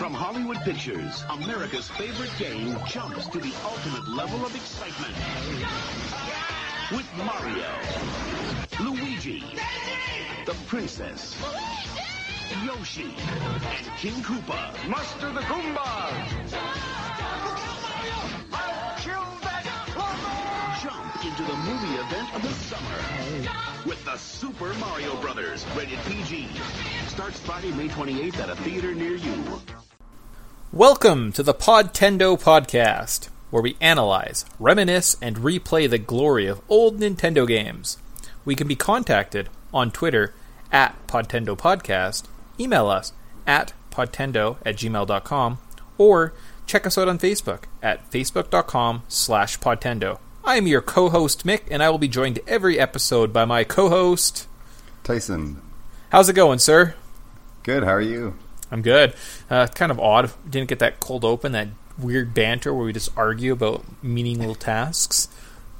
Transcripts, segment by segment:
From Hollywood Pictures, America's favorite game jumps to the ultimate level of excitement. With Mario, Luigi, the Princess, Yoshi, and King Koopa. Muster the Goombas! Jump into the movie event of the summer with the Super Mario Brothers, rated PG. Starts Friday, May 28th at a theater near you. Welcome to the Podtendo Podcast, where we analyze, reminisce, and replay the glory of old Nintendo games. We can be contacted on Twitter at Podtendo Podcast, email us at podtendo at gmail.com, or check us out on Facebook at facebook.com slash podtendo. I am your co-host Mick, and I will be joined every episode by my co-host. Tyson, How's it going, sir? good. How are you? I'm good. Uh, kind of odd. Didn't get that cold open, that weird banter where we just argue about meaningless tasks.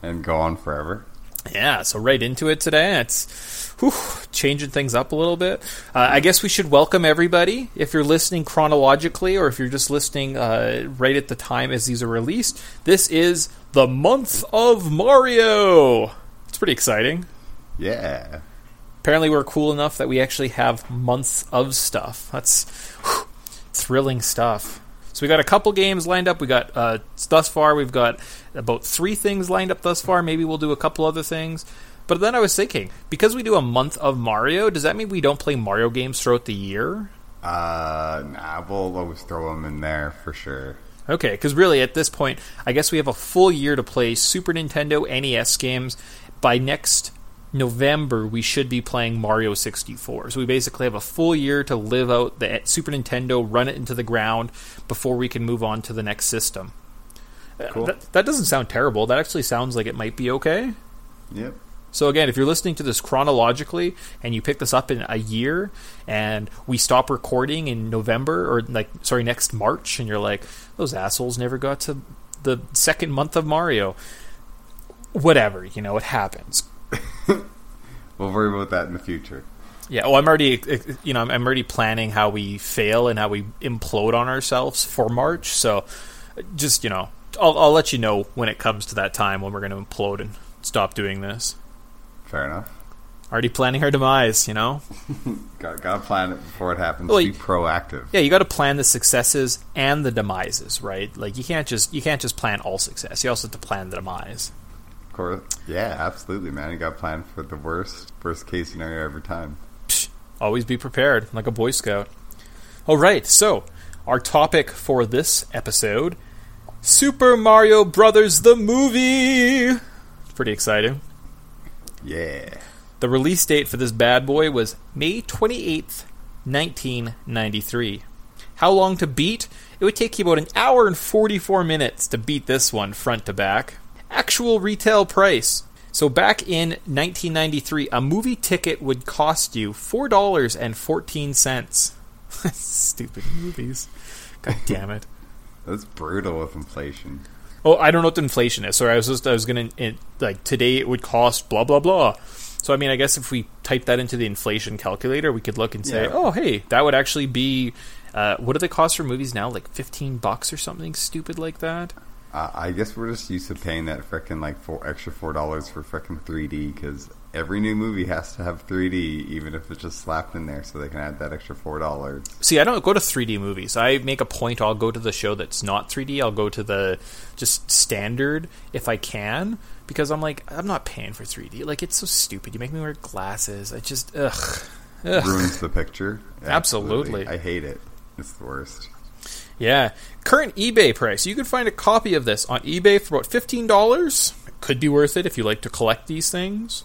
And go on forever. Yeah, so right into it today. It's whew, changing things up a little bit. Uh, I guess we should welcome everybody. If you're listening chronologically, or if you're just listening uh, right at the time as these are released, this is the month of Mario. It's pretty exciting. Yeah. Apparently, we're cool enough that we actually have months of stuff. That's whew, thrilling stuff. So we got a couple games lined up. We got uh, thus far we've got about three things lined up thus far. Maybe we'll do a couple other things. But then I was thinking, because we do a month of Mario, does that mean we don't play Mario games throughout the year? Uh, nah, we'll always throw them in there for sure. Okay, because really at this point, I guess we have a full year to play Super Nintendo NES games. By next November, we should be playing Mario 64. So we basically have a full year to live out the Super Nintendo, run it into the ground before we can move on to the next system. Uh, Cool. That, that doesn't sound terrible. That actually sounds like it might be okay. Yep. So again, if you're listening to this chronologically and you pick this up in a year and we stop recording in November or like sorry next March and you're like those assholes never got to the second month of Mario. Whatever, you know, it happens. We'll worry about that in the future. Yeah, well, I'm already, you know, I'm- already planning how we fail and how we implode on ourselves for March. So, just you know, I'll, I'll let you know when it comes to that time when we're going to implode and stop doing this. Fair enough. Already planning our demise, you know. Got got to plan it before it happens. Well, Be proactive. Yeah, you got to plan the successes and the demises, right? Like you can't just you can't just plan all success. You also have to plan the demise. Course. Yeah, absolutely, man. You got to plan for the worst worst case scenario every time. Psh, always be prepared, like a Boy Scout. All right, so our topic for this episode: Super Mario Brothers the movie. It's pretty exciting. Yeah. The release date for this bad boy was May 28th, 1993. How long to beat? It would take you about an hour and 44 minutes to beat this one front to back. Actual retail price. So back in 1993, a movie ticket would cost you $4.14. Stupid movies. God damn it. That's brutal with inflation. Oh, I don't know what the inflation is. Sorry, I was just I was gonna it, like today it would cost blah blah blah. So I mean, I guess if we type that into the inflation calculator, we could look and say, Yeah. oh, hey, that would actually be uh, what do they cost for movies now? Like fifteen bucks or something stupid like that. Uh, I guess we're just used to paying that frickin' like four extra four dollars for frickin' 3D because every new movie has to have 3D, even if it's just slapped in there, so they can add that extra four dollars. See, I don't go to 3D movies. I make a point. I'll go to the show that's not 3D. I'll go to the just standard if I can because I'm like I'm not paying for 3D. Like it's so stupid. You make me wear glasses. I just ugh. ugh. Ruins the picture. Absolutely. I hate it. It's the worst. Yeah. Current eBay price. You can find a copy of this on eBay for about fifteen dollars. Could be worth it if you like to collect these things.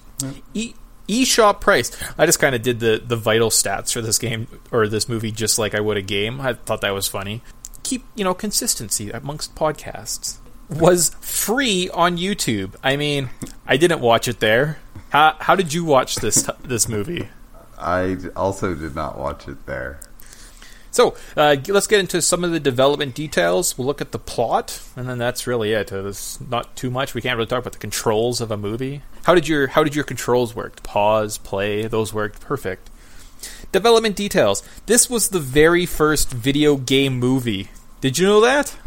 E eShop price. I just kind of did the the vital stats for this game or this movie just like I would a game. I thought that was funny. Keep you know consistency amongst podcasts. Was free on YouTube. I mean, I didn't watch it there. How how did you watch this this movie? I also did not watch it there. So uh, let's get into some of the development details. We'll look at the plot, and then that's really it. Uh, There's not too much. We can't really talk about the controls of a movie. How did your How did your controls work? Pause, play, those worked perfect. Development details. This was the very first video game movie. Did you know that?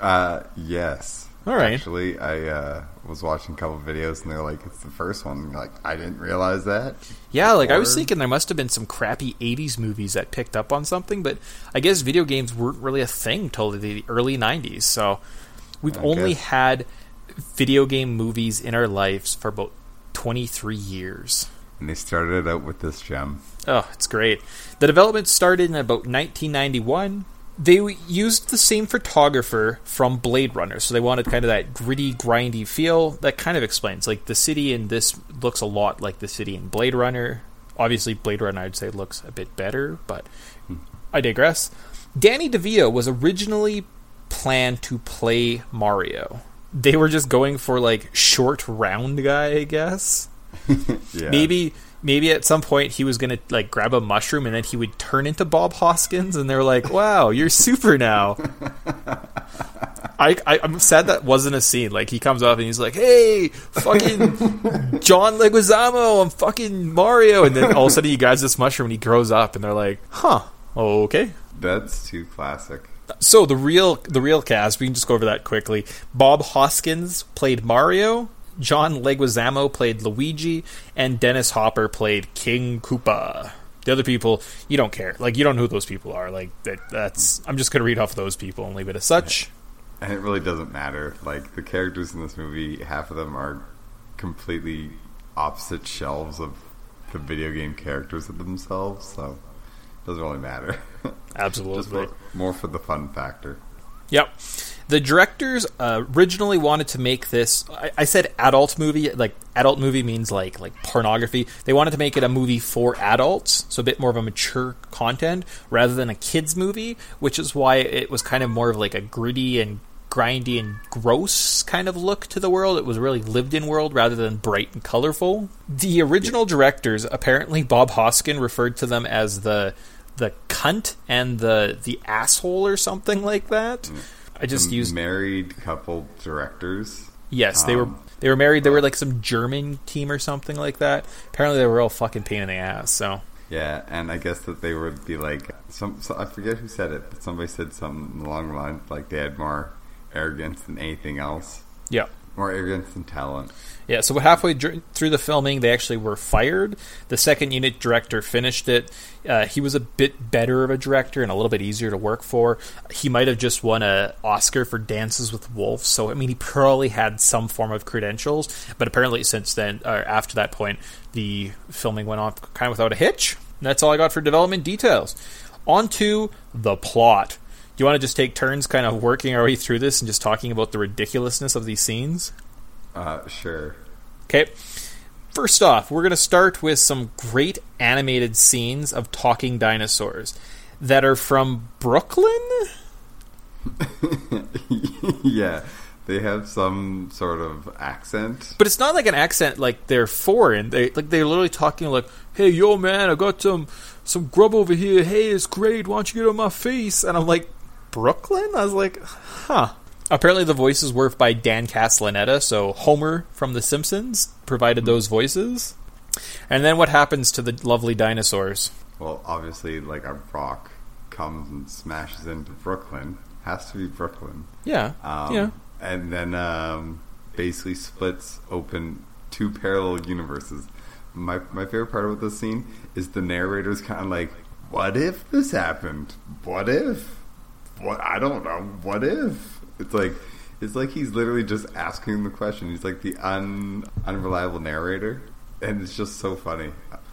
Uh, yes. All right. Actually, I uh, was watching a couple videos and they're like, "It's the first one." Like, I didn't realize that. Yeah, like I was thinking there must have been some crappy 80s movies that picked up on something, but I guess video games weren't really a thing till the early 90s. So we've I only guess. had video game movies in our lives for about 23 years. And they started out with this gem. Oh, it's great. The development started in about 1991. They used the same photographer from Blade Runner, so they wanted kind of that gritty, grindy feel. That kind of explains. Like, the city in this looks a lot like the city in Blade Runner. Obviously, Blade Runner, I'd say, looks a bit better, but I digress. Danny DeVito was originally planned to play Mario. They were just going for, like, short, round guy, I guess Yeah. maybe maybe at some point he was gonna like grab a mushroom and then he would turn into Bob Hoskins and they're like, "Wow, you're super now." I, I I'm sad that wasn't a scene. Like he comes up and he's like, "Hey, fucking John Leguizamo, I'm fucking Mario," and then all of a sudden he grabs this mushroom and he grows up and they're like, "Huh, okay." That's too classic. So the real the real cast, we can just go over that quickly. Bob Hoskins played Mario, John Leguizamo played Luigi, and Dennis Hopper played King Koopa. The other people, you don't care. Like you don't know who those people are. Like that, that's. I'm just gonna read off those people and leave it as such. And it really doesn't matter. Like the characters in this movie, half of them are completely opposite shelves of the video game characters of themselves. So it doesn't really matter. Just Absolutely. more, more for the fun factor. Yep. The directors uh, originally wanted to make this. I, I said adult movie. Like adult movie means like like pornography. They wanted to make it a movie for adults, so a bit more of a mature content rather than a kids movie, which is why it was kind of more of like a gritty and grindy and gross kind of look to the world. It was really lived in world rather than bright and colorful. The original directors, apparently Bob Hoskin referred to them as the the cunt and the the asshole or something like that. I just The used married couple directors. yes, they were um, they were married. They were like some German team or something like that. Apparently, they were all fucking pain in the ass. So Yeah, and I guess that they would be like some. So I forget who said it, but somebody said something along the lines like they had more arrogance than anything else, yeah. More arrogance than talent. Yeah, so halfway dr- through the filming, they actually were fired. The second unit director finished it. Uh, he was a bit better of a director and a little bit easier to work for. He might have just won a Oscar for Dances with Wolves, so I mean, he probably had some form of credentials. But apparently, since then, or after that point, the filming went on kind of without a hitch. And that's all I got for development details. On to the plot. Do you want to just take turns, kind of working our way through this and just talking about the ridiculousness of these scenes? Uh, sure. Okay. First off, we're going to start with some great animated scenes of talking dinosaurs that are from Brooklyn. yeah, they have some sort of accent. But it's not like an accent like they're foreign. They like they're literally talking like, "Hey, yo, man, I got some some grub over here. Hey, it's great. Why don't you get on my face?" And I'm like, "Brooklyn?" I was like, "Huh." Apparently, the voices were by Dan Castellaneta, so Homer from The Simpsons provided those voices. And then what happens to the lovely dinosaurs? Well, obviously, like a rock comes and smashes into Brooklyn. Has to be Brooklyn. Yeah, Um, yeah. And then um, basically splits open two parallel universes. My my favorite part about this scene is the narrator's kind of like, "What if this happened? What if? What I don't know. What if?" It's like it's like he's literally just asking the question. He's like the un unreliable narrator, and it's just so funny.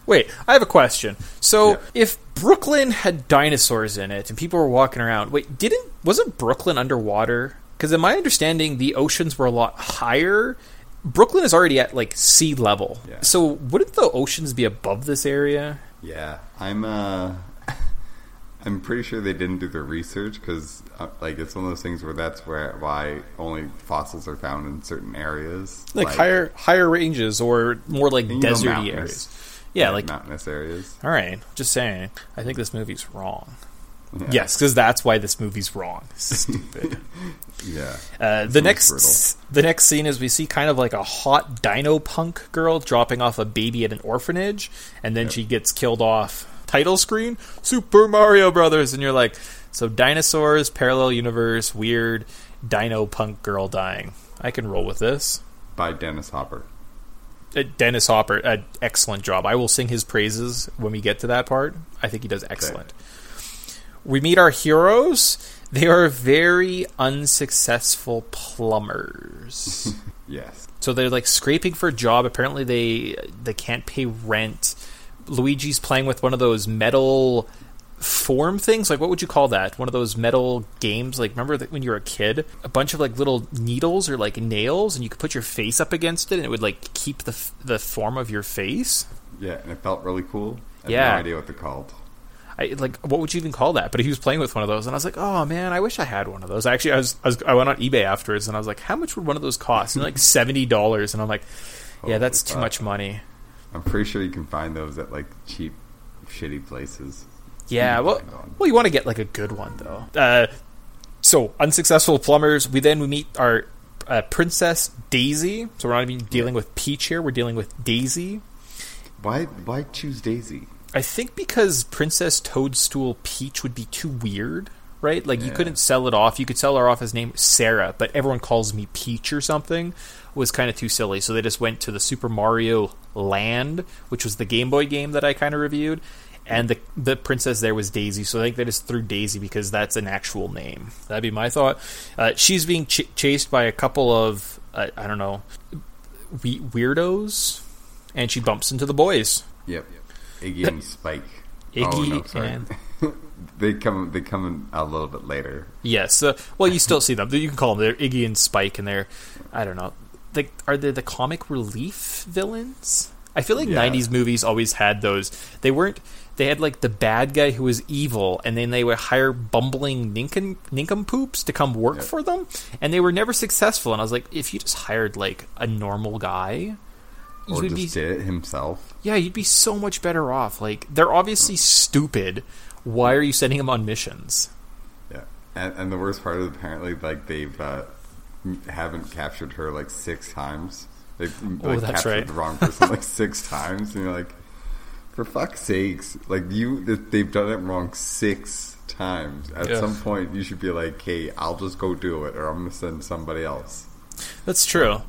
Wait, I have a question. So, Yeah. if Brooklyn had dinosaurs in it and people were walking around, wait, didn't wasn't Brooklyn underwater? Because in my understanding, the oceans were a lot higher. Brooklyn is already at like sea level. Yeah. So, wouldn't the oceans be above this area? Yeah, I'm. uh I'm pretty sure they didn't do the research because, uh, like, it's one of those things where that's where why only fossils are found in certain areas, Like, higher higher ranges or more like deserty areas. Yeah, like mountainous areas. all right, just saying. I think this movie's wrong. Yeah. Yes, because that's why this movie's wrong. Stupid. Yeah, Uh, the next the next scene is we see kind of like a hot dino punk girl dropping off a baby at an orphanage, and then she gets killed off title screen, Super Mario Brothers, and you're like, so dinosaurs, parallel universe, weird, dino punk girl dying. I can roll with this. By Dennis Hopper. Uh, Dennis Hopper, uh, excellent job. I will sing his praises when we get to that part. I think he does excellent. We meet our heroes. They are very unsuccessful plumbers. Yes. so they're like scraping for a job. Apparently they they can't pay rent. Luigi's playing with one of those metal form things. Like what would you call that? One of those metal games. Like remember that when you were a kid, a bunch of like little needles or like nails, and you could put your face up against it, and it would like keep the f- the form of your face. Yeah, and it felt really cool. I have Yeah. no idea what they're called. I like what would you even call that? But he was playing with one of those, and I was like, oh man, I wish I had one of those. Actually, I was, I was I went on eBay afterwards, and I was like, how much would one of those cost? And like seventy dollars, and I'm like, yeah, that's too much money. I'm pretty sure you can find those at like cheap, shitty places. Yeah, You well, can find one. well, you want to get like a good one though. Uh, so unsuccessful plumbers. We then we meet our uh, princess Daisy. So we're not even dealing with Peach here. We're dealing with Daisy. Why? Why choose Daisy? I think because Princess Toadstool Peach would be too weird, right? Like you couldn't sell it off. You could sell her off as name Sarah, but everyone calls me Peach or something. Was kind of too silly, so they just went to the Super Mario Land, which was the Game Boy game that I kind of reviewed, and the the princess there was Daisy. So I think they just threw Daisy because that's an actual name. That'd be my thought. Uh, she's being ch- chased by a couple of uh, I don't know we- weirdos, and she bumps into the boys. Yep. Iggy and Spike. Iggy oh, no, and they come. They come in a little bit later. Yes. Uh, well, you still see them. You can call them. They're Iggy and Spike, and they're I don't know. They, are they the comic relief villains? I feel like Yeah. '90s movies always had those. They weren't. They had like the bad guy who was evil, and then they would hire bumbling ninkum, nincompoops to come work Yeah. for them, and they were never successful. And I was like, if you just hired like a normal guy, Or just be did it himself. yeah, you'd be so much better off. Like they're obviously stupid. Why are you sending them on missions? Yeah. And, and the worst part is apparently like they've uh, haven't captured her like six times. They've Oh, like, that's captured right. the wrong person like six times, and you're like, for fuck's sakes! Like you, they've done it wrong six times. At Yeah. some point, you should be like, "Hey, I'll just go do it, or I'm gonna send somebody else." That's true.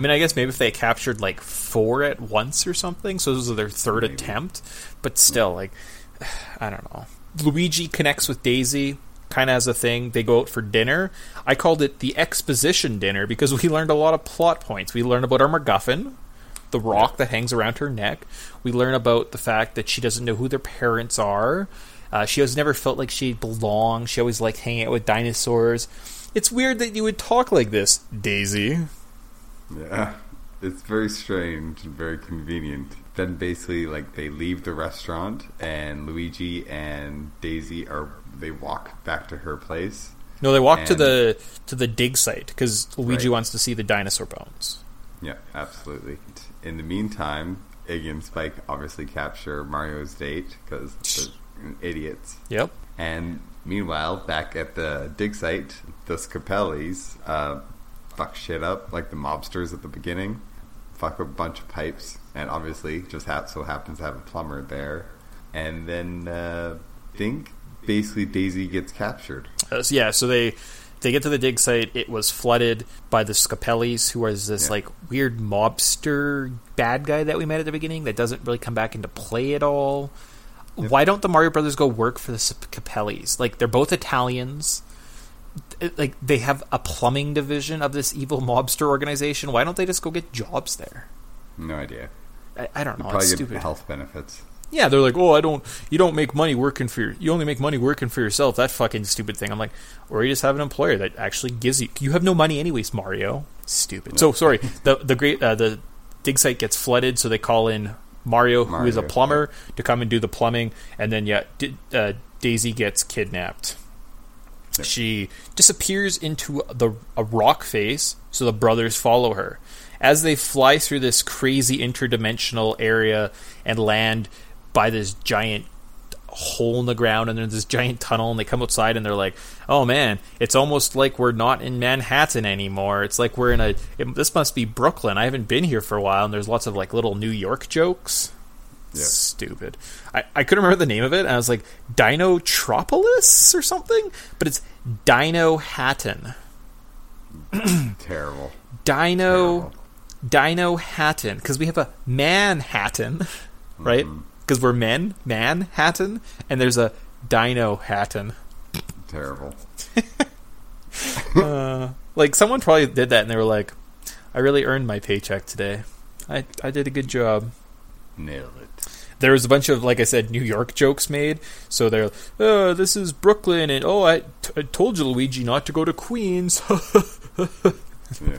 I mean, I guess maybe if they captured like four at once or something, so this was their third Maybe. attempt. But still, like, I don't know. Luigi connects with Daisy, kind of as a thing. They go out for dinner. I called it the exposition dinner because we learned a lot of plot points. We learned about our MacGuffin, the rock that hangs around her neck. We learn about the fact that she doesn't know who their parents are. Uh, she has never felt like she belonged. She always liked hanging out with dinosaurs. It's weird that you would talk like this, Daisy. Yeah, it's very strange and very convenient. Then basically, like they leave the restaurant, and Luigi and Daisy are they walk back to her place. No, they walk to the to the dig site because Luigi Right. wants to see the dinosaur bones. Yeah, absolutely. In the meantime, Iggy and Spike obviously capture Mario's date because they're idiots. Yep. And meanwhile, back at the dig site, the Scapellis uh, fuck shit up like the mobsters at the beginning. Fuck a bunch of pipes, and obviously just ha- so happens to have a plumber there. And then uh, think basically Daisy gets captured. Uh, so yeah, so they they get to the dig site. It was flooded by the Scapellis, who was this Yeah. like weird mobster bad guy that we met at the beginning that doesn't really come back into play at all. Why don't the Mario Brothers go work for the Scapellis? Like they're both Italians. It- like they have a plumbing division of this evil mobster organization. Why don't they just go get jobs there? No idea. I, I don't know. Probably It's get stupid. health benefits. Yeah, they're like, oh, I don't. You don't make money working for. Your, you only make money working for yourself. That fucking stupid thing. I'm like, or you just have an employer that actually gives you. You have no money anyways, Mario. Stupid. So sorry. The the great uh, the dig site gets flooded, so they call in Mario, who is a Mario, plumber, to come and do the plumbing, and then yeah, D- uh, Daisy gets kidnapped. She disappears into the a rock face, so the brothers follow her. As they fly through this crazy interdimensional area and land by this giant hole in the ground and there's this giant tunnel and they come outside and they're like oh man it's almost like we're not in manhattan anymore. It's like we're in a it, this must be brooklyn. I haven't been here for a while and there's lots of like little new york jokes Yeah. Stupid. I, I couldn't remember the name of it, and I was like, Dinotropolis or something? But it's Dinohattan. Terrible. Dino. Terrible. Dinohattan. Because we have a Manhattan, right? Mm-hmm. Because we're men, Manhattan, and there's a Dinohattan. Terrible. Uh, like someone probably did that, and they were like, "I really earned my paycheck today. I I did a good job." Nailed it. There was a bunch of, like I said, New York jokes made. So they're, "Oh, this is Brooklyn," and "Oh, I, t- I told you, Luigi, not to go to Queens." Yeah.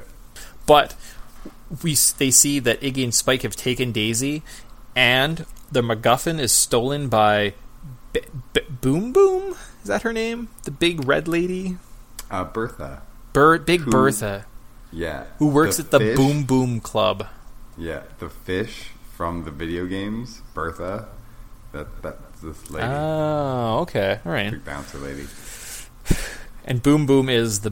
but we they see that Iggy and Spike have taken Daisy, and the MacGuffin is stolen by B- B- Boom Boom. Is that her name? The big red lady, Uh, Bertha. Bir- Big Who- Bertha, Yeah. who works at the fish- Boom Boom Club. Yeah, the fish from the video games, Bertha. That that's this lady, Oh, okay, all right. big bouncer lady. And Boom Boom is the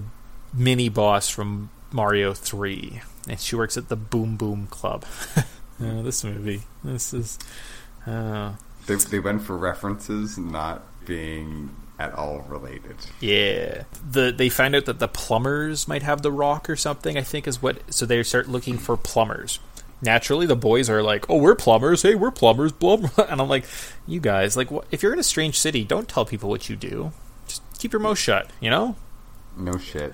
mini boss from Mario Three, and she works at the Boom Boom Club. oh, this movie, this is. Oh. They they went for references not being at all related. Yeah. The they find out that the plumbers might have the rock or something, I think is what so they start looking for plumbers. Naturally the boys are like, "Oh, we're plumbers. Hey, we're plumbers." Blah, blah. And I'm like, "You guys, like what, if you're in a strange city, don't tell people what you do. Just keep your mouth shut, you know?" No shit.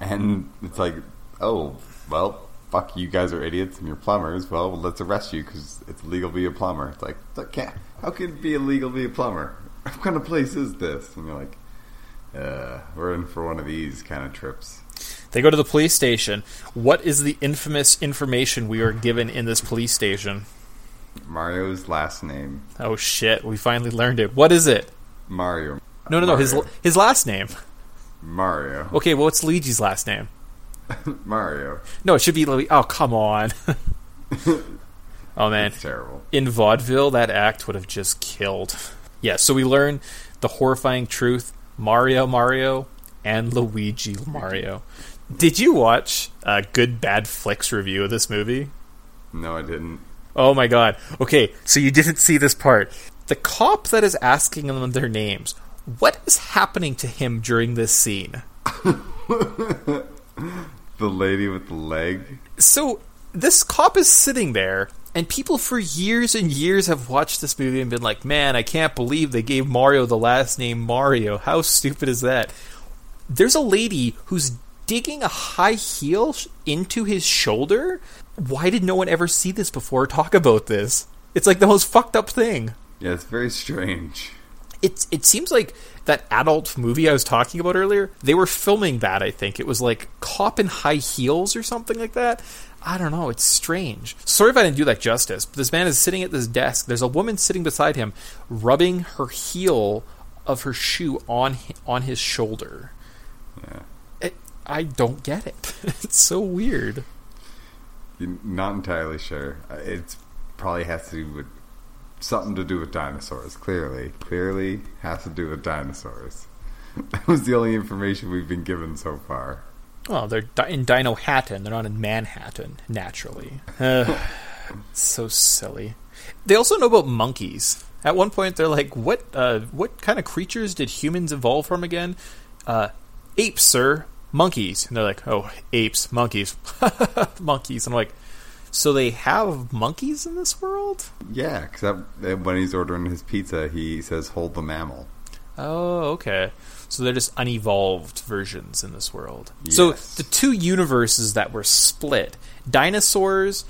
And it's like, oh, well, fuck, you guys are idiots and you're plumbers. Well, let's arrest you because it's illegal to be a plumber. It's like, can't, how can it be illegal to be a plumber? What kind of place is this? And you're like, uh, we're in for one of these kind of trips. They go to the police station. What is the infamous information we are given in this police station? Mario's last name, Oh shit, we finally learned it. What is it? Mario. No, no, no, his his last name. Mario. Okay, well, what's Luigi's last name? Mario. No, it should be Luigi. Oh, come on. oh man, It's terrible. in vaudeville, that act would have just killed. Yeah, so we learn the horrifying truth: Mario, Mario, and Luigi, Mario. Did you watch a good bad flicks review of this movie? No, I didn't. Oh my god. Okay, so you didn't see this part. The cop that is asking them their names. What is happening to him during this scene? The lady with the leg. So this cop is sitting there, and people for years and years have watched this movie and been like, "Man, I can't believe they gave Mario the last name Mario. How stupid is that?" There's a lady who's digging a high heel sh- into his shoulder. Why did no one ever see this before? or Talk about this. It's like the most fucked up thing. Yeah, it's very strange. It's it seems like that adult movie I was talking about earlier. They were filming that. I think it was like cop in high heels or something like that. I don't know. It's strange. Sorry if I didn't do that justice. But this man is sitting at this desk. There's a woman sitting beside him, rubbing her heel of her shoe on on his shoulder. Yeah. It, I don't get it. it's so weird. You're not entirely sure. It probably has to do with something to do with dinosaurs. Clearly, clearly has to do with dinosaurs. That was the only information we've been given so far. Oh, they're di- in Dinohattan. They're not in Manhattan, naturally. Uh, so silly. They also know about monkeys. At one point, they're like, "What? Uh, what kind of creatures did humans evolve from again?" Uh, apes, sir. Monkeys. And they're like, "Oh, apes, monkeys, monkeys." And I'm like, "So they have monkeys in this world?" Yeah, that when he's ordering his pizza, he says, "Hold the mammal." Oh, okay. So they're just unevolved versions in this world. So the two universes that were split, dinosaurs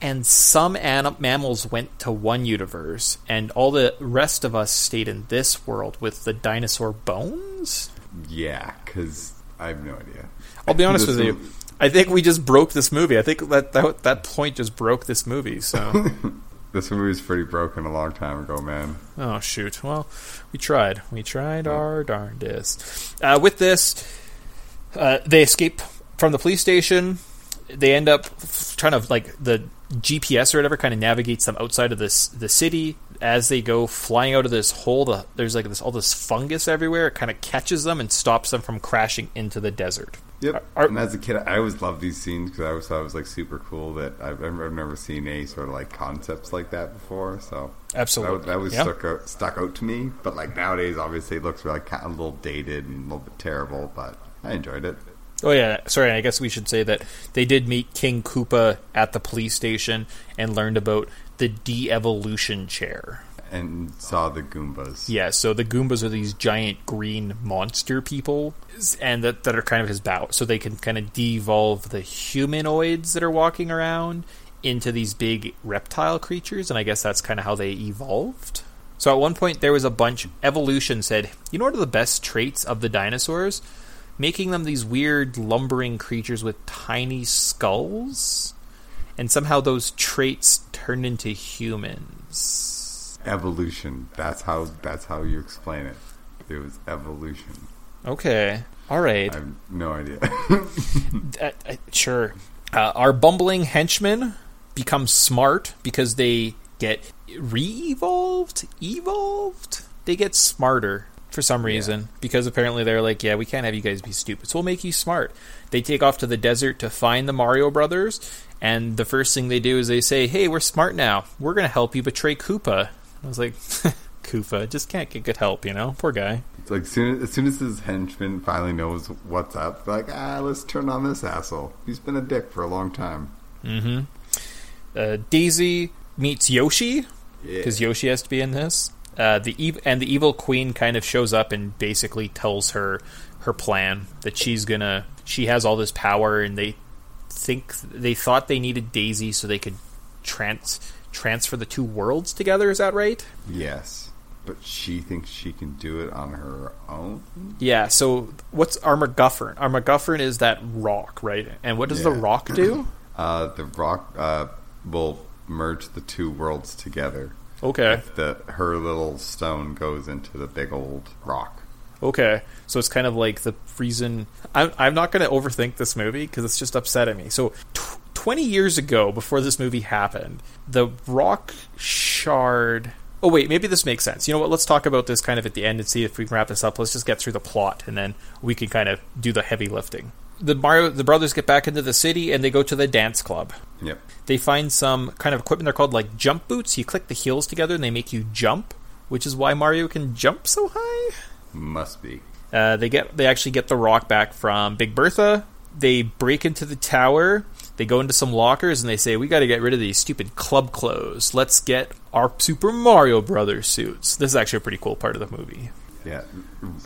and some anim- mammals went to one universe, and all the rest of us stayed in this world with the dinosaur bones. Yeah, because I have no idea. I'll be honest with you. I think we just broke this movie. I think that that, that point just broke this movie. So, This movie was pretty broken a long time ago, man. oh shoot. Well, we tried. We tried our darndest. Uh, with this, uh, they escape from the police station. They end up trying to like the GPS or whatever kind of navigates them outside of this the city. As they go flying out of this hole, the, there's like this all this fungus everywhere. It kind of catches them and stops them from crashing into the desert. Yep. Are- and as a kid, I always loved these scenes because I always thought it was like super cool that I've, I've never seen any sort of like concepts like that before. So Absolutely. that, that was Yeah. stuck out, stuck out to me. But like nowadays, obviously, it looks like kind of a little dated and a little bit terrible. But I enjoyed it. Oh yeah, sorry. I guess we should say that they did meet King Koopa at the police station and learned about the de-evolution chair. And saw the Goombas. Yeah, so the Goombas are these giant green monster people, and that, that are kind of his bow. So they can kind of devolve the humanoids that are walking around into these big reptile creatures, and I guess that's kind of how they evolved. So at one point, there was a bunch. Evolution said, "You know what are the best traits of the dinosaurs? Making them these weird lumbering creatures with tiny skulls." And somehow those traits turned into humans. Evolution. That's how. That's how you explain it. It was evolution. Okay. All right. I have no idea. Uh, uh, sure. Uh, our bumbling henchmen become smart because they get re-evolved, evolved. They get smarter for some reason because apparently they're like, yeah, we can't have you guys be stupid, so we'll make you smart. They take off to the desert to find the Mario Brothers, and the first thing they do is they say, "Hey, we're smart now. We're going to help you betray Koopa." I was like, Koopa just can't get good help, you know? Poor guy. It's like soon as soon as his henchman finally knows what's up, like ah, let's turn on this asshole. He's been a dick for a long time. uh, Daisy meets Yoshi Yeah. because Yoshi has to be in this. Uh, the ev- and the evil queen kind of shows up and basically tells her her plan that she's gonna she has all this power and they think they thought they needed Daisy so they could trans transfer the two worlds together. Is that right? Yes, but she thinks she can do it on her own. Yeah. So what's our MacGuffin? Our MacGuffin is that rock, right? And what does the Yeah. rock do? Uh, the rock uh, will merge the two worlds together. Okay. The her little stone goes into the big old rock. Okay, so it's kind of like the reason I'm, I'm not going to overthink this movie because it's just upsetting me. So, tw- 20 years ago, before this movie happened, the rock shard. Oh, wait, maybe this makes sense. You know what? Let's talk about this kind of at the end and see if we can wrap this up. Let's just get through the plot and then we can kind of do the heavy lifting. The Mario, the brothers get back into the city and they go to the dance club. Yep. They find some kind of equipment. They're called like jump boots. You click the heels together and they make you jump, which is why Mario can jump so high. Must be. Uh, they get they actually get the rock back from Big Bertha. They break into the tower. They go into some lockers and they say, "We got to get rid of these stupid club clothes. Let's get our Super Mario Brothers suits." This is actually a pretty cool part of the movie. Yeah,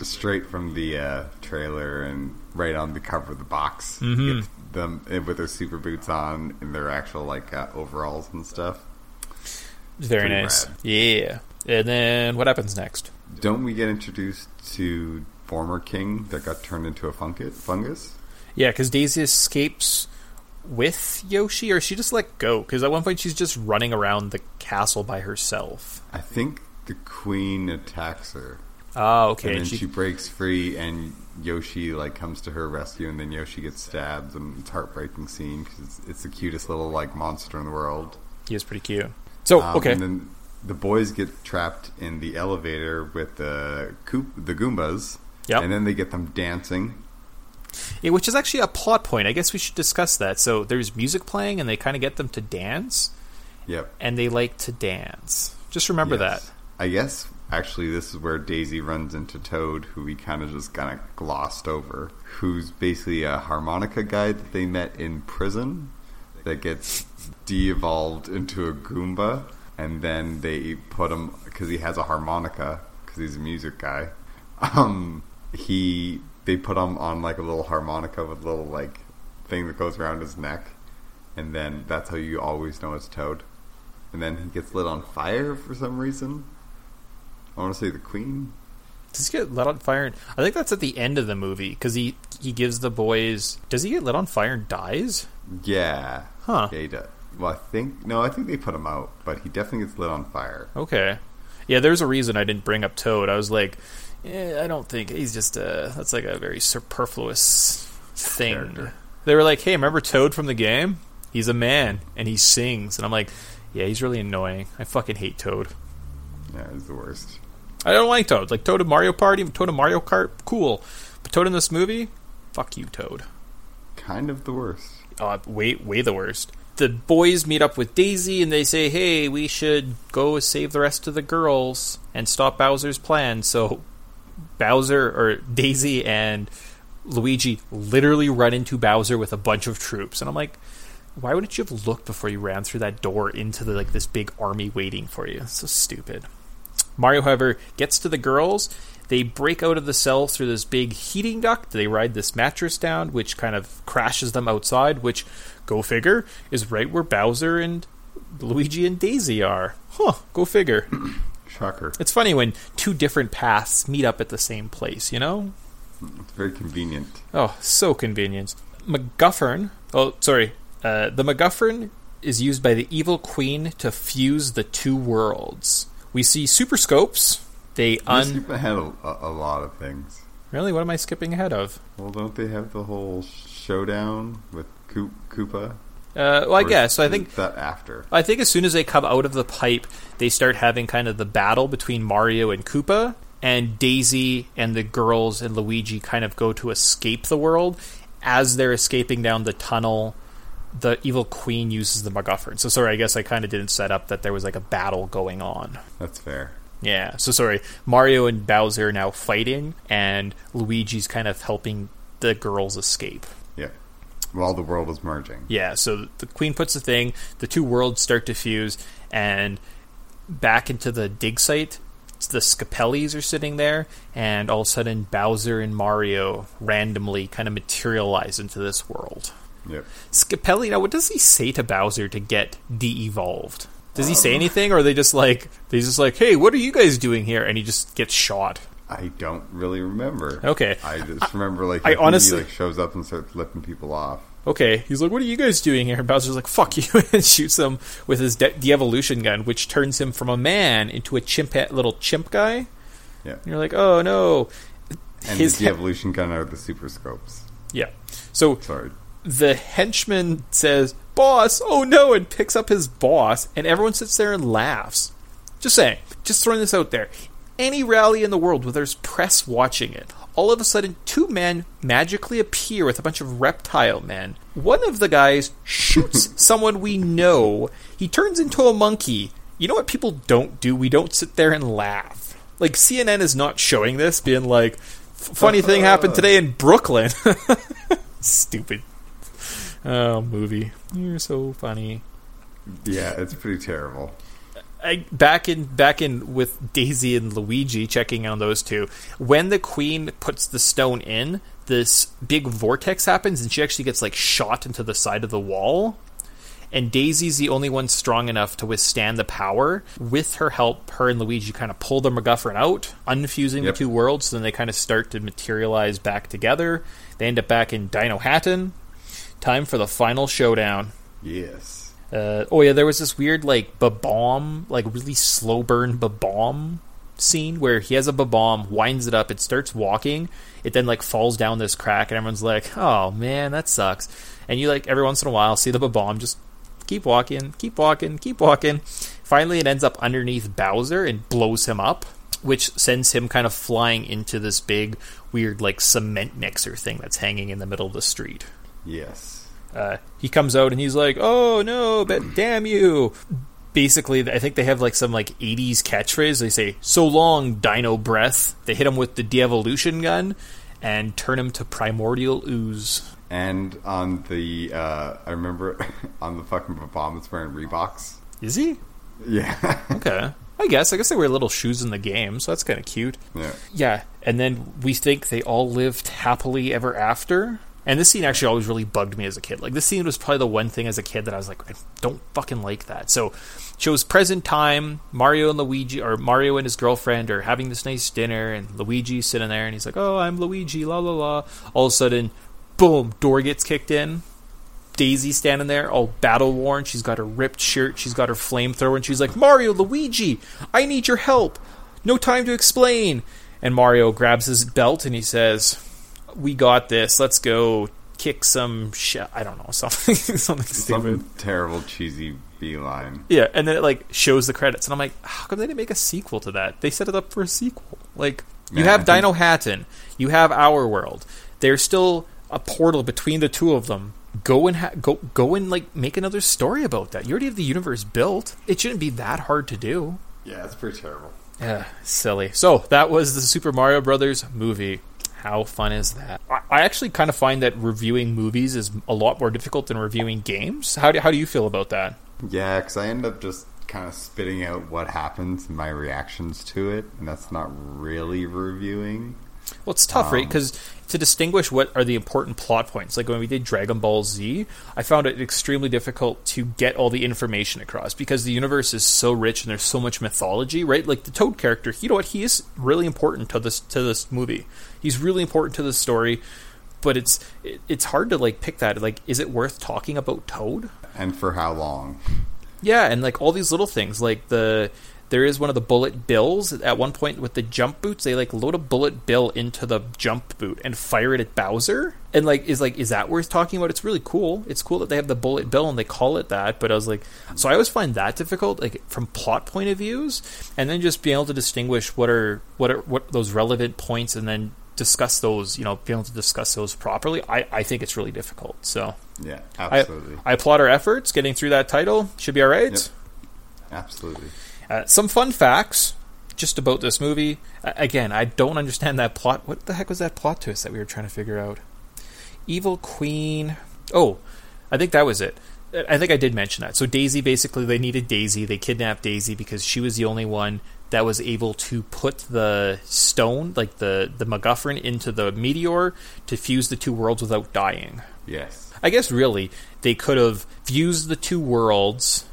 straight from the uh, trailer and right on the cover of the box. Mhm. Them eh, with their super boots on and their actual like uh, overalls and stuff. Very Pretty nice. rad. Yeah. And then what happens next? Don't we get introduced to former king that got turned into a? Fungus? Yeah, because Daisy escapes with Yoshi, or she just let go? Because at one point she's just running around the castle by herself. I think the queen attacks her, Oh, okay. and she- she, breaks free, and Yoshi like comes to her rescue, and then Yoshi gets stabbed, and it's a heartbreaking scene because it's, it's the cutest little like monster in the world. he is pretty cute. So Um, okay, And then the boys get trapped in the elevator with the Koop, the Goombas. Yep. And then they get them dancing. Yeah, which is actually a plot point. I guess we should discuss that. So there's music playing, and they kind of get them to dance, Yep. and they like to dance. Just remember Yes. that. I guess actually this is where Daisy runs into Toad, who we kind of just kind of glossed over, who's basically a harmonica guy that they met in prison that gets de-evolved into a Goomba, and then they put him because he has a harmonica because he's a music guy. Um, he they put him on like a little harmonica with a little like thing that goes around his neck, and then that's how you always know it's Toad. And then he gets lit on fire for some reason. I want to say the Queen. Does he get lit on fire? And, I think that's at the end of the movie because he he gives the boys. Does he get lit on fire and dies? Yeah. Huh. Yeah, he does. Well, I think no, I think they put him out, but he definitely gets lit on fire. Okay. Yeah, there's a reason I didn't bring up Toad. I was like, eh, I don't think he's just a. That's like a very superfluous thing. Character. They were like, hey, remember Toad from the game? He's a man and he sings, and I'm like, yeah, he's really annoying. I fucking hate Toad. Yeah, it's the worst. I don't like Toad. Like Toad in Mario Party, Toad in Mario Kart, cool. But Toad in this movie, fuck you, Toad. Kind of the worst. Uh, way, way the worst. The boys meet up with Daisy and they say, "Hey, we should go save the rest of the girls and stop Bowser's plan." So Bowser or Daisy and Luigi literally run into Bowser with a bunch of troops, and I'm like, why wouldn't you have looked before you ran through that door into the like this big army waiting for you? It's so stupid. Mario, however, gets to the girls. They break out of the cell through this big heating duct. They ride this mattress down, which kind of crashes them outside, which, go figure, is right where Bowser and Luigi and Daisy are. Huh, go figure. Shocker. It's funny when two different paths meet up at the same place, you know? It's very convenient. Oh, so convenient. MacGuffin. Oh, sorry. Uh, the MacGuffin is used by the evil queen to fuse the two worlds. We see super scopes. They You un. skip ahead a, a, lot of things. Really? What am I skipping ahead of? Well, don't they have the whole showdown with Koop, Koopa? Uh, well, I Or guess. So I think that after. I think as soon as they come out of the pipe, they start having kind of the battle between Mario and Koopa, and Daisy and the girls and Luigi kind of go to escape the world. As they're escaping down the tunnel, the evil queen uses the MacGuffin. So sorry, I guess I kind of didn't set up that there was like a battle going on. That's fair. Yeah, so sorry. Mario and Bowser are now fighting, and Luigi's kind of helping the girls escape. Yeah. While the world is merging. Yeah, so the queen puts the thing, the two worlds start to fuse, and back into the dig site, the Scapellis are sitting there, and all of a sudden Bowser and Mario randomly kind of materialize into this world. Yep. Scapelli, now what does he say to Bowser to get de-evolved? Does he um, say anything, or are they just like they just like, hey, what are you guys doing here? And he just gets shot. I don't really remember. Okay. I just remember like I I honestly- he like shows up and starts flipping people off. Okay, he's like, "What are you guys doing here?" And Bowser's like, "Fuck you!" and shoots him with his de- de-evolution gun, which turns him from a man into a chimp, little chimp guy. Yeah. And you're like, "Oh no!" And His the he- evolution gun are the super scopes. Yeah. So Sorry. The henchman says, "Boss, oh no!" and picks up his boss, and everyone sits there and laughs. Just saying, just throwing this out there. Any rally in the world where there's press watching it, all of a sudden two men magically appear with a bunch of reptile men. One of the guys shoots someone we know. He turns into a monkey. You know what people don't do? We don't sit there and laugh. Like CNN is not showing this, being like, "Funny thing happened today in Brooklyn." Stupid. Oh, movie. You're so funny. Yeah, it's pretty terrible. I, back in back in with Daisy and Luigi checking on those two. When the queen puts the stone in, this big vortex happens, and she actually gets like shot into the side of the wall. And Daisy's the only one strong enough to withstand the power. With her help, her and Luigi kind of pull the MacGuffin out, unfusing Yep. the two worlds. So then they kind of start to materialize back together. They end up back in Dinohattan. Time for the final showdown. Yes. Uh, oh yeah, there was this weird like bomb, like really slow burn bomb scene where he has a bomb, winds it up, it starts walking, it then like falls down this crack, and everyone's like, "Oh man, that sucks." And you like every once in a while see the bomb just keep walking, keep walking, keep walking. Finally, it ends up underneath Bowser and blows him up, which sends him kind of flying into this big weird like cement mixer thing that's hanging in the middle of the street Yes. uh, he comes out and he's like, "Oh no, but damn you!" Basically, I think they have like some like '80s catchphrase. They say, "So long, Dino breath." They hit him with the de-evolution gun and turn him to primordial ooze. And on the, uh, I remember on the fucking bomb, it's wearing Reeboks. Is he? Yeah. Okay. I guess. I guess they wear little shoes in the game, so that's kind of cute. yeah. Yeah, and then we think they all lived happily ever after. And this scene actually always really bugged me as a kid. Like this scene was probably the one thing as a kid that I was like, I don't fucking like that. So shows present time. Mario and Luigi, or Mario and his girlfriend, are having this nice dinner, and Luigi's sitting there, and he's like, "Oh, I'm Luigi." La la la. All of a sudden, boom! Door gets kicked in. Daisy standing there, all battle worn. She's got her ripped shirt. She's got her flamethrower, and she's like, "Mario, Luigi, I need your help. No time to explain." And Mario grabs his belt and he says, "We got this. Let's go kick some shit. I don't know something, something stupid." Some terrible, cheesy beeline. Yeah, and then it like shows the credits, and I'm like, how come they didn't make a sequel to that? They set it up for a sequel. Like you Man, have think- Dinohattan, you have Our World. There's still a portal between the two of them. Go and ha- go go and like make another story about that. You already have the universe built. It shouldn't be that hard to do. Yeah, it's pretty terrible. Yeah, silly. So that was the Super Mario Brothers movie. How fun is that? I, actually kind of find that reviewing movies is a lot more difficult than reviewing games. How do, how do you feel about that? Yeah, because I end up just kind of spitting out what happens and my reactions to it, and that's not really reviewing. Well, it's tough, right? Um, Because to distinguish what are the important plot points, like when we did Dragon Ball Z, I found it extremely difficult to get all the information across because the universe is so rich and there's so much mythology, right? Like the Toad character, you know what? He is really important to this to this movie. He's really important to the story, but it's it, it's hard to like pick that. Like, is it worth talking about Toad? And for how long? Yeah, and like all these little things, like the there is one of the bullet bills at one point with the jump boots. They like load a bullet bill into the jump boot and fire it at Bowser, and like is like is that worth talking about? It's really cool. It's cool that they have the bullet bill and they call it that. But I was like, so I always find that difficult, like from plot point of views, and then just being able to distinguish what are what are what those relevant points, and then discuss those. You know, being able to discuss those properly. I I think it's really difficult. So. Yeah, I, absolutely. I applaud our efforts getting through that title. Should be all right. Yep. absolutely. Uh, some fun facts just about this movie. Uh, again, I don't understand that plot. What the heck was that plot twist that we were trying to figure out? Evil Queen. Oh, I think that was it. I think I did mention that. So Daisy, basically, they needed Daisy. They kidnapped Daisy because she was the only one that was able to put the stone, like the the MacGuffin, into the meteor to fuse the two worlds without dying. Yes. I guess really they could have fused the two worlds,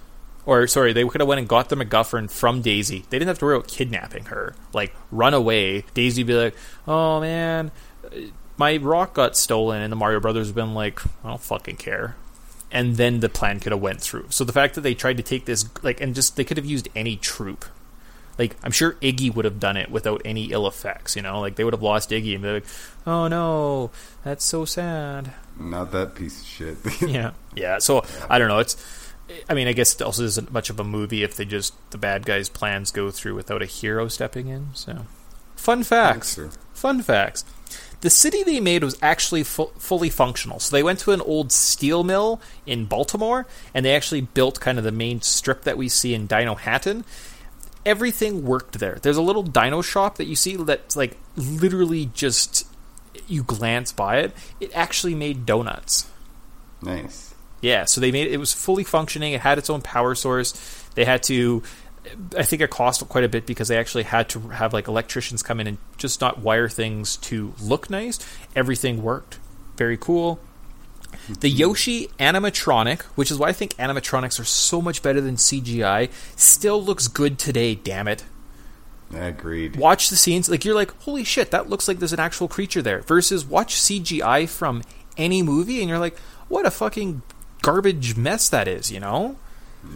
or sorry, they could have went and got the MacGuffin from Daisy. They didn't have to worry about kidnapping her. Like run away. Daisy would be like, "Oh man, uh, my rock got stolen," and the Mario Brothers have been like, "I don't fucking care." And then the plan could have went through. So the fact that they tried to take this, like, and just they could have used any troop. Like I'm sure Iggy would have done it without any ill effects. You know, like they would have lost Iggy and be like, "Oh no, that's so sad." Not that piece of shit. yeah, yeah. So I don't know. It's, I mean, I guess it also isn't much of a movie if they just the bad guys' plans go through without a hero stepping in. So, fun facts. Fun facts. The city they made was actually fu- fully functional. So they went to an old steel mill in Baltimore, and they actually built kind of the main strip that we see in Dinohattan. Everything worked there. There's a little dino shop that you see that's like literally just you glance by it. It actually made donuts. nice. Yeah, so they made it was fully functioning. It had its own power source. They had to, I think it cost quite a bit because they actually had to have like electricians come in and just not wire things to look nice. Everything worked. Very cool. The mm-hmm. Yoshi animatronic, which is why I think animatronics are so much better than CGI, still looks good today. Damn it! Agreed. Watch the scenes, like you're like, holy shit, that looks like there's an actual creature there. Versus watch CGI from any movie, and you're like, what a fucking garbage mess that is, you know?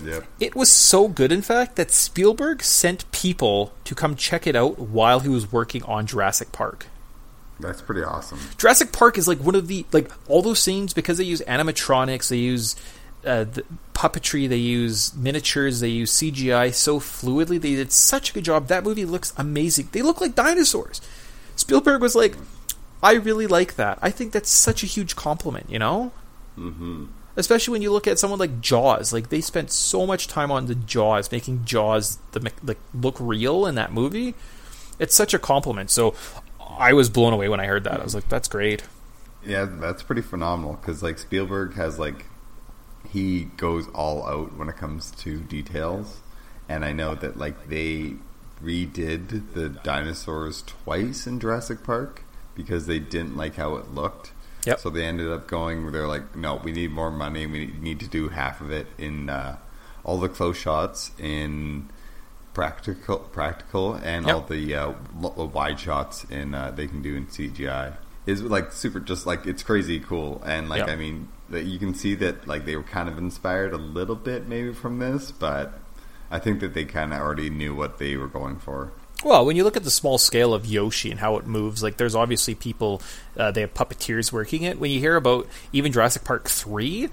Yep. It was so good, in fact, that Spielberg sent people to come check it out while he was working on Jurassic Park. That's pretty awesome. Jurassic Park is like one of the like all those scenes because they use animatronics, they use uh, the puppetry, they use miniatures, they use CGI so fluidly. They did such a good job. That movie looks amazing. They look like dinosaurs. Spielberg was like, I really like that. I think that's such a huge compliment. You know. Mm-hmm. Especially when you look at someone like Jaws, like they spent so much time on the Jaws, making Jaws the like look real in that movie. It's such a compliment. So I was blown away when I heard that. I was like, "That's great." Yeah, that's pretty phenomenal because like Spielberg has like he goes all out when it comes to details, and I know that like they redid the dinosaurs twice in Jurassic Park because they didn't like how it looked. Yep. So they ended up going. They're like, no, we need more money. We need to do half of it in uh, all the close shots in practical, practical, and Yep. all the uh, wide shots in uh, they can do in CGI. Is like super, just like it's crazy cool, and like Yep. I mean, you can see that like they were kind of inspired a little bit maybe from this, but I think that they kind of already knew what they were going for. Well, when you look at the small scale of Yoshi and how it moves, like there's obviously people, uh, they have puppeteers working it. When you hear about even Jurassic Park three,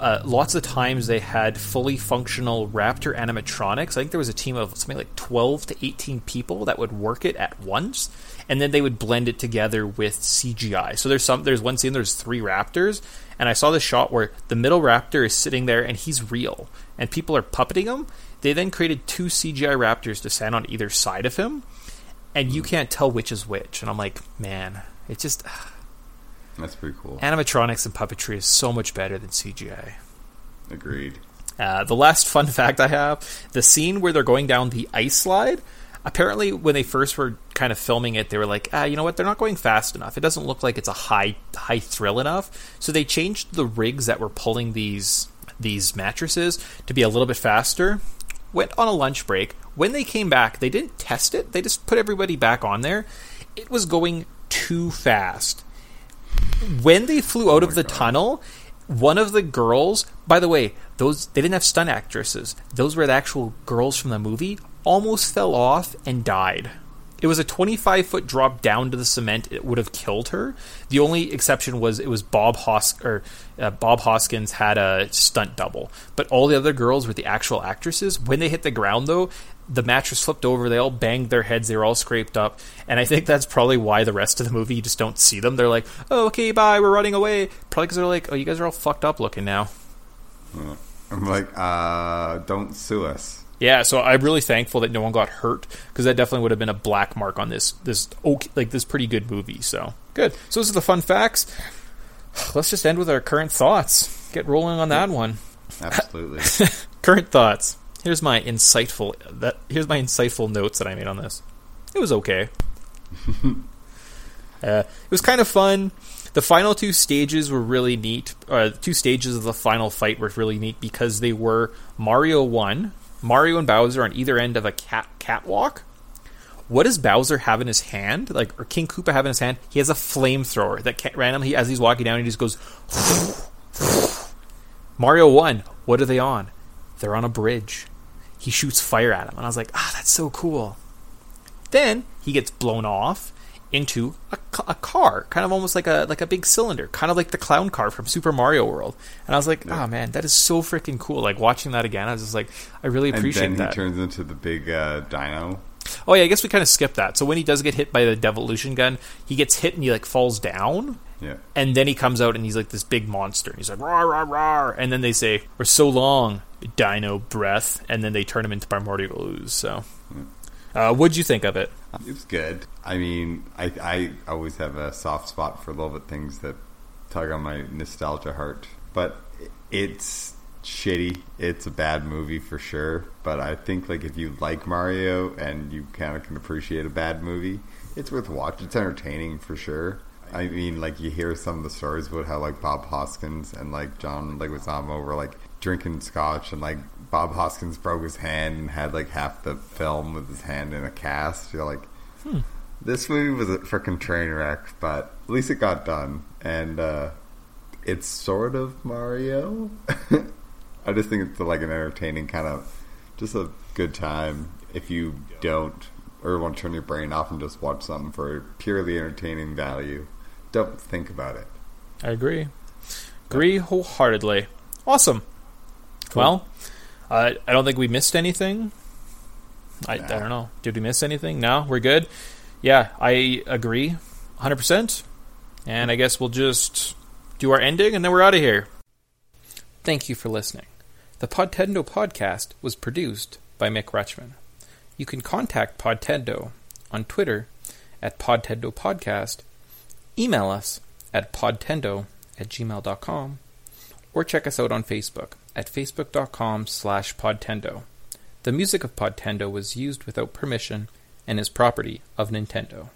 uh, lots of times they had fully functional Raptor animatronics. I think there was a team of something like 12 to 18 people that would work it at once, and then they would blend it together with CGI. So there's some there's one scene there's three raptors, and I saw the shot where the middle raptor is sitting there and he's real, and people are puppeting him. They then created two CGI raptors to stand on either side of him, and you can't tell which is which. And I'm like, man, it just That's pretty cool. animatronics and puppetry is so much better than CGI. Agreed. Uh, the last fun fact I have the scene where they're going down the ice slide. Apparently, when they first were kind of filming it, they were like, ah, you know what? They're not going fast enough. It doesn't look like it's a high high thrill enough. So they changed the rigs that were pulling these these mattresses to be a little bit faster. Went on a lunch break. When they came back, they didn't test it. They just put everybody back on there. It was going too fast when they flew oh out of the tunnel, one of the girls, by the way, those they didn't have stunt actresses. Those were the actual girls from the movie. Almost fell off and died. It was a 25 foot drop down to the cement. It would have killed her. The only exception was it was Bob Hos or uh, Bob Hoskins had a stunt double, but all the other girls were the actual actresses. When they hit the ground, though, the mattress flipped over. They all banged their heads. They were all scraped up, and I think that's probably why the rest of the movie you just don't see them. They're like, "Oh, okay, bye, we're running away." Probably because they're like, "Oh, you guys are all fucked up looking now." I'm like, uh, don't sue us. Yeah, so I'm really thankful that no one got hurt because that definitely would have been a black mark on this this okay, like this pretty good movie. So good. So those are the fun facts. Let's just end with our current thoughts. Get rolling on that one. Absolutely. Current thoughts. Here's my insightful that here's my insightful notes that I made on this. It was okay. uh, it was kind of fun. The final two stages were really neat. Uh, two stages of the final fight were really neat because they were Mario one, Mario and Bowser on either end of a cat catwalk. What does Bowser have in his hand? Like, or King Koopa have in his hand? He has a flamethrower that ca- randomly, as he's walking down, he just goes. Mario 1, what are they on? They're on a bridge. He shoots fire at him. And I was like, ah, that's so cool. Then he gets blown off into a, a car, kind of almost like a like a big cylinder, kind of like the clown car from Super Mario World. And I was like, oh man, that is so freaking cool. Like watching that again, I was just like, I really and appreciate then he that. turns into the big uh, dino. Oh yeah, I guess we kind of skipped that. So when he does get hit by the devolution gun, he gets hit and he like falls down, Yeah. and then he comes out and he's like this big monster. And he's like rah rah rah, and then they say we're so long, Dino breath, and then they turn him into primordial ooze. So, uh, what'd you think of it? It was good. I mean, I I always have a soft spot for little bit things that tug on my nostalgia heart, but it's shitty. It's a bad movie for sure. But I think like if you like Mario and you kind of can appreciate a bad movie, it's worth watching. It's entertaining for sure. I mean, like you hear some of the stories about how like Bob Hoskins and like John Leguizamo were like drinking scotch and like Bob Hoskins broke his hand and had like half the film with his hand in a cast. You're like, this movie was a freaking train wreck, but at least it got done, and uh, it's sort of Mario. I just think it's like an entertaining kind of, just a good time if you don't or want to turn your brain off and just watch something for purely entertaining value. Don't think about it. I agree, agree wholeheartedly. Awesome. Well, uh, I don't think we missed anything. I, I don't know. Did we miss anything? No, we're good. Yeah, I agree, hundred percent. And I guess we'll just do our ending and then we're out of here. Thank you for listening. The Podtendo podcast was produced by Mick Rutchman. You can contact Podtendo on Twitter at Podtendo Podcast, email us at podtendo at gmail.com, or check us out on Facebook at facebook.com slash podtendo. The music of Podtendo was used without permission and is property of Nintendo.